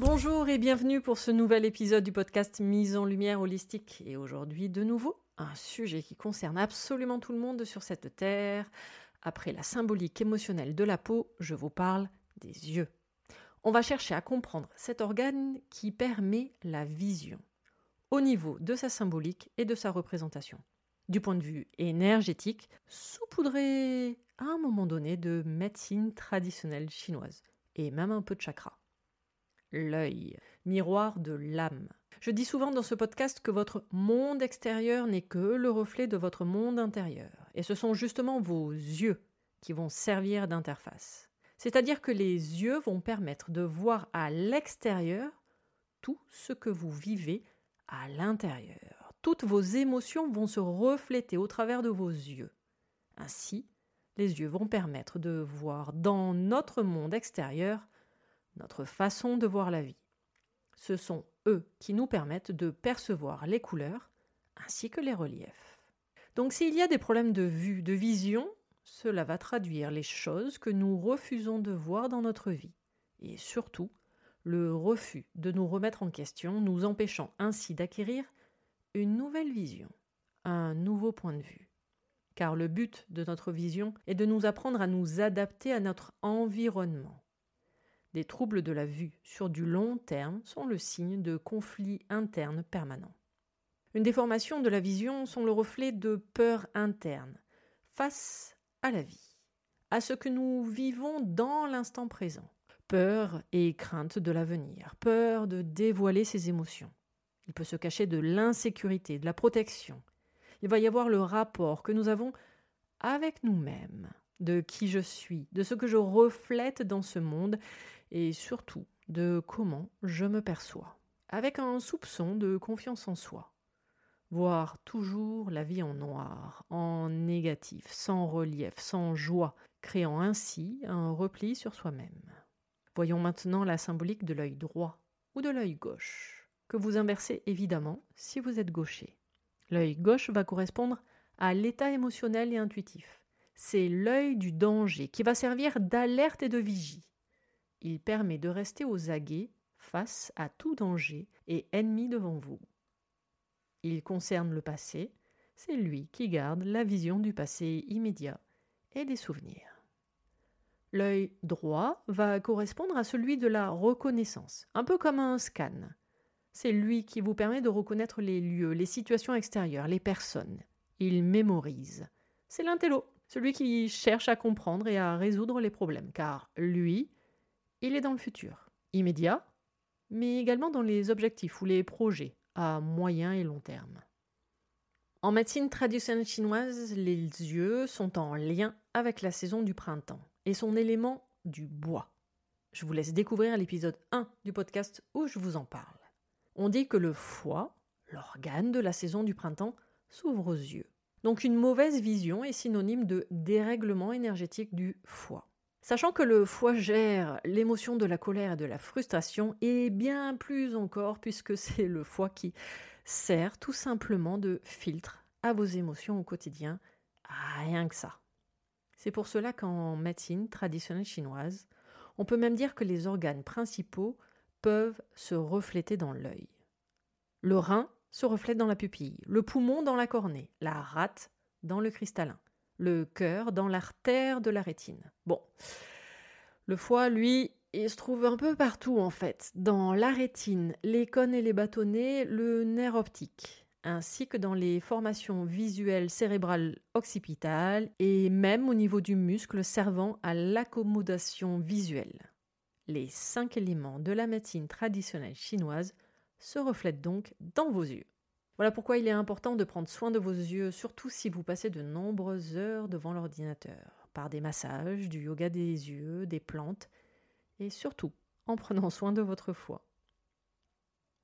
Bonjour et bienvenue pour ce nouvel épisode du podcast Mise en lumière holistique. Et aujourd'hui, de nouveau, un sujet qui concerne absolument tout le monde sur cette terre. Après la symbolique émotionnelle de la peau, je vous parle des yeux. On va chercher à comprendre cet organe qui permet la vision, au niveau de sa symbolique et de sa représentation. Du point de vue énergétique, saupoudré à un moment donné de médecine traditionnelle chinoise, et même un peu de chakra l'œil, miroir de l'âme. Je dis souvent dans ce podcast que votre monde extérieur n'est que le reflet de votre monde intérieur, et ce sont justement vos yeux qui vont servir d'interface. C'est-à-dire que les yeux vont permettre de voir à l'extérieur tout ce que vous vivez à l'intérieur. Toutes vos émotions vont se refléter au travers de vos yeux. Ainsi, les yeux vont permettre de voir dans notre monde extérieur notre façon de voir la vie. Ce sont eux qui nous permettent de percevoir les couleurs ainsi que les reliefs. Donc s'il y a des problèmes de vue, de vision, cela va traduire les choses que nous refusons de voir dans notre vie, et surtout le refus de nous remettre en question, nous empêchant ainsi d'acquérir une nouvelle vision, un nouveau point de vue. Car le but de notre vision est de nous apprendre à nous adapter à notre environnement, des troubles de la vue sur du long terme sont le signe de conflits internes permanents. Une déformation de la vision sont le reflet de peurs internes face à la vie, à ce que nous vivons dans l'instant présent. Peur et crainte de l'avenir, peur de dévoiler ses émotions. Il peut se cacher de l'insécurité, de la protection. Il va y avoir le rapport que nous avons avec nous-mêmes, de qui je suis, de ce que je reflète dans ce monde et surtout de comment je me perçois, avec un soupçon de confiance en soi. Voir toujours la vie en noir, en négatif, sans relief, sans joie, créant ainsi un repli sur soi-même. Voyons maintenant la symbolique de l'œil droit ou de l'œil gauche, que vous inversez évidemment si vous êtes gaucher. L'œil gauche va correspondre à l'état émotionnel et intuitif. C'est l'œil du danger qui va servir d'alerte et de vigie. Il permet de rester aux aguets face à tout danger et ennemi devant vous. Il concerne le passé, c'est lui qui garde la vision du passé immédiat et des souvenirs. L'œil droit va correspondre à celui de la reconnaissance, un peu comme un scan. C'est lui qui vous permet de reconnaître les lieux, les situations extérieures, les personnes. Il mémorise. C'est l'intello, celui qui cherche à comprendre et à résoudre les problèmes, car lui il est dans le futur, immédiat mais également dans les objectifs ou les projets à moyen et long terme. En médecine traditionnelle chinoise, les yeux sont en lien avec la saison du printemps et son élément du bois. Je vous laisse découvrir l'épisode 1 du podcast où je vous en parle. On dit que le foie, l'organe de la saison du printemps, s'ouvre aux yeux. Donc une mauvaise vision est synonyme de dérèglement énergétique du foie. Sachant que le foie gère l'émotion de la colère et de la frustration, et bien plus encore puisque c'est le foie qui sert tout simplement de filtre à vos émotions au quotidien, rien que ça. C'est pour cela qu'en médecine traditionnelle chinoise, on peut même dire que les organes principaux peuvent se refléter dans l'œil. Le rein se reflète dans la pupille, le poumon dans la cornée, la rate dans le cristallin, le cœur dans l'artère de la rétine. Bon, le foie, lui, il se trouve un peu partout en fait, dans la rétine, les cônes et les bâtonnets, le nerf optique, ainsi que dans les formations visuelles cérébrales occipitales et même au niveau du muscle servant à l'accommodation visuelle. Les cinq éléments de la médecine traditionnelle chinoise se reflètent donc dans vos yeux. Voilà pourquoi il est important de prendre soin de vos yeux, surtout si vous passez de nombreuses heures devant l'ordinateur, par des massages, du yoga des yeux, des plantes, et surtout en prenant soin de votre foie.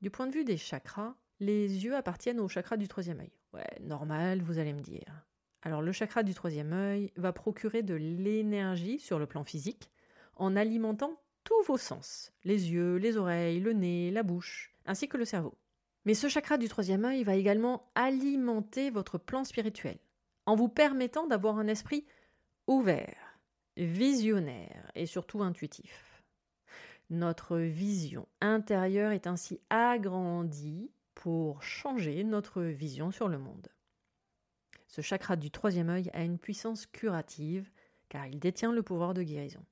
Du point de vue des chakras, les yeux appartiennent au chakra du troisième œil. Ouais, normal, vous allez me dire. Alors le chakra du troisième œil va procurer de l'énergie sur le plan physique en alimentant tous vos sens, les yeux, les oreilles, le nez, la bouche, ainsi que le cerveau. Mais ce chakra du troisième œil va également alimenter votre plan spirituel, en vous permettant d'avoir un esprit ouvert, visionnaire et surtout intuitif. Notre vision intérieure est ainsi agrandie pour changer notre vision sur le monde. Ce chakra du troisième œil a une puissance curative car il détient le pouvoir de guérison.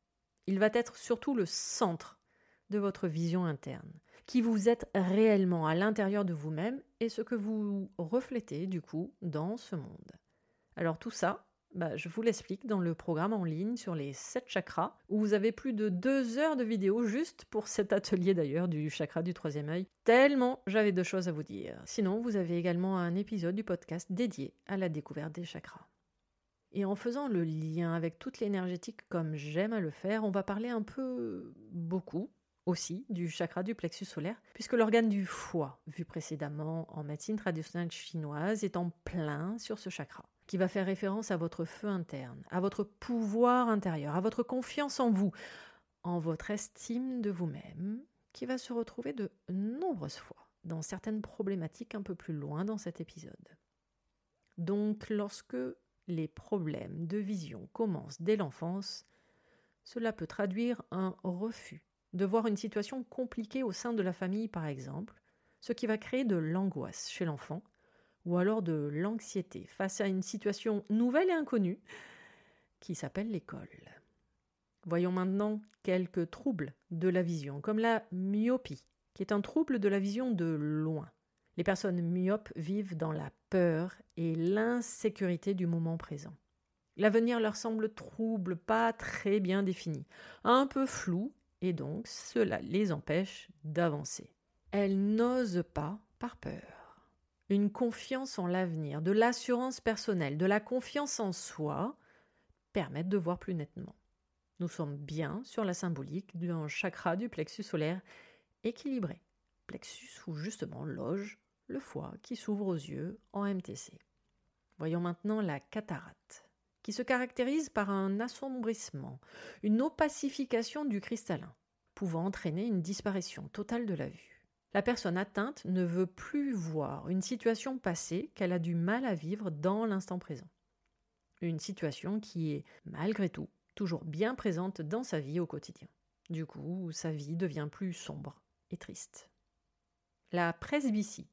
Il va être surtout le centre de votre vision interne, qui vous êtes réellement à l'intérieur de vous-même et ce que vous reflétez du coup dans ce monde. Alors tout ça, bah, je vous l'explique dans le programme en ligne sur les 7 chakras, où vous avez plus de 2 heures de vidéo juste pour cet atelier d'ailleurs du chakra du troisième œil, tellement j'avais de choses à vous dire. Sinon, vous avez également un épisode du podcast dédié à la découverte des chakras. Et en faisant le lien avec toute l'énergétique comme j'aime à le faire, on va parler un peu beaucoup aussi du chakra du plexus solaire, puisque l'organe du foie, vu précédemment en médecine traditionnelle chinoise, est en plein sur ce chakra, qui va faire référence à votre feu interne, à votre pouvoir intérieur, à votre confiance en vous, en votre estime de vous-même, qui va se retrouver de nombreuses fois dans certaines problématiques un peu plus loin dans cet épisode. Donc lorsque les problèmes de vision commencent dès l'enfance, cela peut traduire un refus de voir une situation compliquée au sein de la famille, par exemple, ce qui va créer de l'angoisse chez l'enfant, ou alors de l'anxiété face à une situation nouvelle et inconnue qui s'appelle l'école. Voyons maintenant quelques troubles de la vision, comme la myopie, qui est un trouble de la vision de loin. Les personnes myopes vivent dans la peur et l'insécurité du moment présent. L'avenir leur semble trouble, pas très bien défini, un peu flou et donc cela les empêche d'avancer. Elles n'osent pas par peur. Une confiance en l'avenir, de l'assurance personnelle, de la confiance en soi permettent de voir plus nettement. Nous sommes bien sur la symbolique d'un chakra du plexus solaire équilibré, plexus où justement loge le foie qui s'ouvre aux yeux en MTC. Voyons maintenant la cataracte qui se caractérise par un assombrissement, une opacification du cristallin, pouvant entraîner une disparition totale de la vue. La personne atteinte ne veut plus voir une situation passée qu'elle a du mal à vivre dans l'instant présent. Une situation qui est, malgré tout, toujours bien présente dans sa vie au quotidien. Du coup, sa vie devient plus sombre et triste. La presbytie.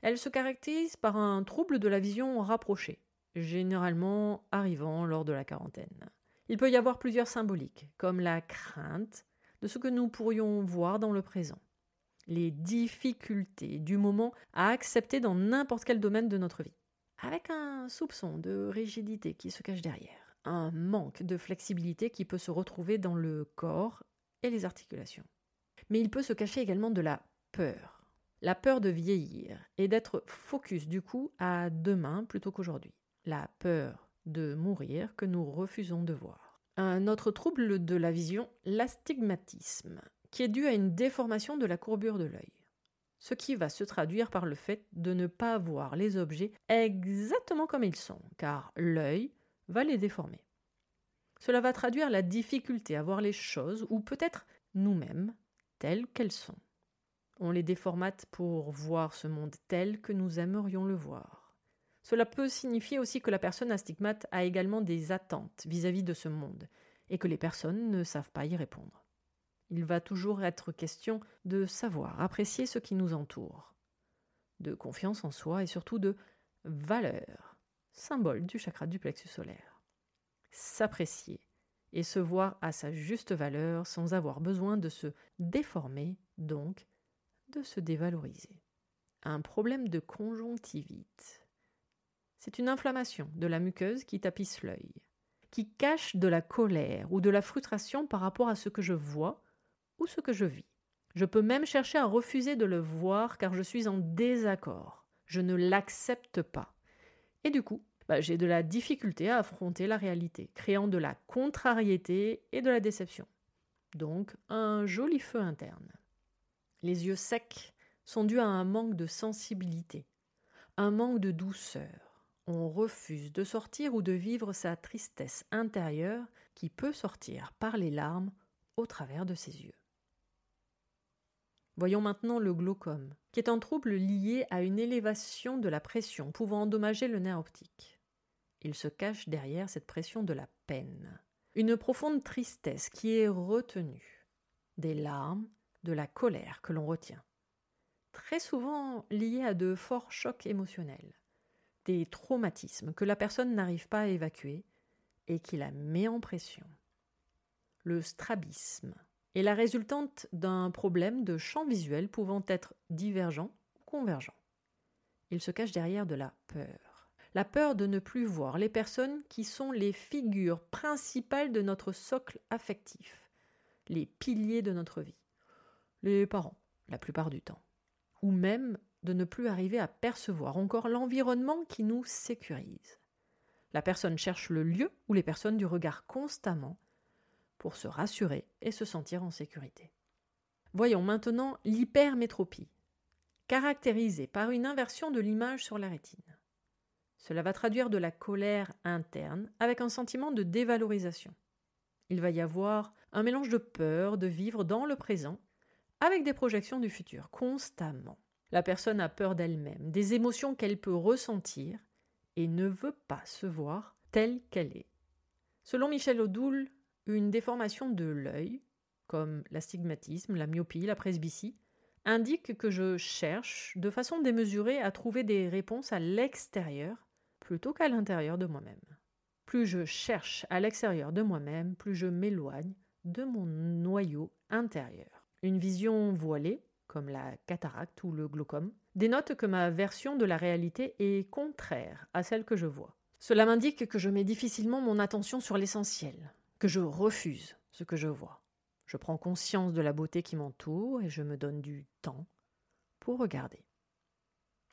Elle se caractérise par un trouble de la vision rapprochée, généralement arrivant lors de la quarantaine. Il peut y avoir plusieurs symboliques, comme la crainte de ce que nous pourrions voir dans le présent, les difficultés du moment à accepter dans n'importe quel domaine de notre vie, avec un soupçon de rigidité qui se cache derrière, un manque de flexibilité qui peut se retrouver dans le corps et les articulations. Mais il peut se cacher également de la peur. La peur de vieillir et d'être focus du coup à demain plutôt qu'aujourd'hui. La peur de mourir que nous refusons de voir. Un autre trouble de la vision, l'astigmatisme, qui est dû à une déformation de la courbure de l'œil. Ce qui va se traduire par le fait de ne pas voir les objets exactement comme ils sont, car l'œil va les déformer. Cela va traduire la difficulté à voir les choses, ou peut-être nous-mêmes, telles qu'elles sont. On les déformate pour voir ce monde tel que nous aimerions le voir. Cela peut signifier aussi que la personne astigmate a également des attentes vis-à-vis de ce monde, et que les personnes ne savent pas y répondre. Il va toujours être question de savoir apprécier ce qui nous entoure, de confiance en soi et surtout de valeur, symbole du chakra du plexus solaire. S'apprécier et se voir à sa juste valeur sans avoir besoin de se déformer, donc de se dévaloriser. Un problème de conjonctivite. C'est une inflammation de la muqueuse qui tapisse l'œil, qui cache de la colère ou de la frustration par rapport à ce que je vois ou ce que je vis. Je peux même chercher à refuser de le voir car je suis en désaccord. Je ne l'accepte pas. Et du coup, bah, j'ai de la difficulté à affronter la réalité, créant de la contrariété et de la déception. Donc un joli feu interne. Les yeux secs sont dus à un manque de sensibilité, un manque de douceur. On refuse de sortir ou de vivre sa tristesse intérieure qui peut sortir par les larmes au travers de ses yeux. Voyons maintenant le glaucome, qui est un trouble lié à une élévation de la pression pouvant endommager le nerf optique. Il se cache derrière cette pression de la peine, une profonde tristesse qui est retenue, des larmes, de la colère que l'on retient, très souvent liée à de forts chocs émotionnels, des traumatismes que la personne n'arrive pas à évacuer et qui la met en pression. Le strabisme, est la résultante d'un problème de champ visuel pouvant être divergent ou convergent. Il se cache derrière de la peur. La peur de ne plus voir les personnes qui sont les figures principales de notre socle affectif, les piliers de notre vie. Les parents, la plupart du temps. Ou même de ne plus arriver à percevoir encore l'environnement qui nous sécurise. La personne cherche le lieu où les personnes du regard constamment pour se rassurer et se sentir en sécurité. Voyons maintenant l'hypermétropie, caractérisée par une inversion de l'image sur la rétine. Cela va traduire de la colère interne avec un sentiment de dévalorisation. Il va y avoir un mélange de peur de vivre dans le présent avec des projections du futur constamment. La personne a peur d'elle-même, des émotions qu'elle peut ressentir et ne veut pas se voir telle qu'elle est. Selon Michel Odoul, une déformation de l'œil, comme l'astigmatisme, la myopie, la presbytie, indique que je cherche de façon démesurée à trouver des réponses à l'extérieur plutôt qu'à l'intérieur de moi-même. Plus je cherche à l'extérieur de moi-même, plus je m'éloigne de mon noyau intérieur. Une vision voilée, comme la cataracte ou le glaucome, dénote que ma version de la réalité est contraire à celle que je vois. Cela m'indique que je mets difficilement mon attention sur l'essentiel, que je refuse ce que je vois. Je prends conscience de la beauté qui m'entoure et je me donne du temps pour regarder.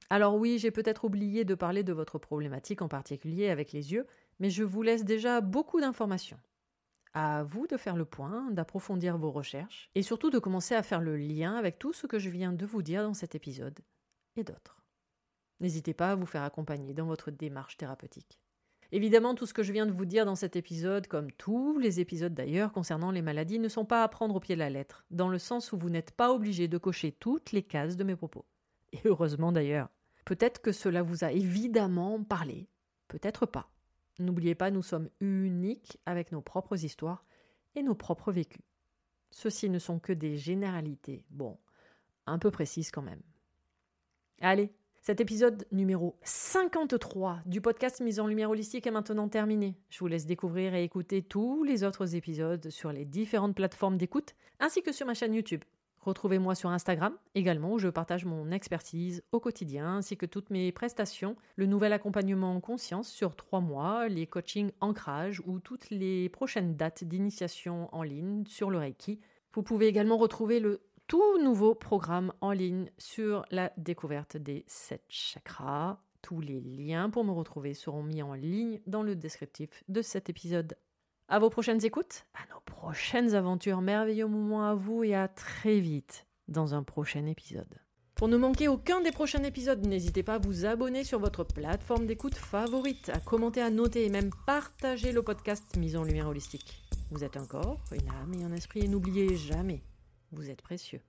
Alors oui, j'ai peut-être oublié de parler de votre problématique en particulier avec les yeux, mais je vous laisse déjà beaucoup d'informations. À vous de faire le point, d'approfondir vos recherches et surtout de commencer à faire le lien avec tout ce que je viens de vous dire dans cet épisode et d'autres. N'hésitez pas à vous faire accompagner dans votre démarche thérapeutique. Évidemment, tout ce que je viens de vous dire dans cet épisode, comme tous les épisodes d'ailleurs concernant les maladies, ne sont pas à prendre au pied de la lettre, dans le sens où vous n'êtes pas obligé de cocher toutes les cases de mes propos. Et heureusement d'ailleurs. Peut-être que cela vous a évidemment parlé, peut-être pas. N'oubliez pas, nous sommes uniques avec nos propres histoires et nos propres vécus. Ceux-ci ne sont que des généralités, bon, un peu précises quand même. Allez, cet épisode numéro 53 du podcast Mise en Lumière Holistique est maintenant terminé. Je vous laisse découvrir et écouter tous les autres épisodes sur les différentes plateformes d'écoute, ainsi que sur ma chaîne YouTube. Retrouvez-moi sur Instagram également où je partage mon expertise au quotidien ainsi que toutes mes prestations, le nouvel accompagnement en conscience sur trois mois, les coachings ancrage ou toutes les prochaines dates d'initiation en ligne sur le Reiki. Vous pouvez également retrouver le tout nouveau programme en ligne sur la découverte des sept chakras. Tous les liens pour me retrouver seront mis en ligne dans le descriptif de cet épisode. À vos prochaines écoutes, à nos prochaines aventures, merveilleux moments à vous et à très vite dans un prochain épisode. Pour ne manquer aucun des prochains épisodes, n'hésitez pas à vous abonner sur votre plateforme d'écoute favorite, à commenter, à noter et même partager le podcast Mise en Lumière Holistique. Vous êtes un corps, une âme et un esprit et n'oubliez jamais, vous êtes précieux.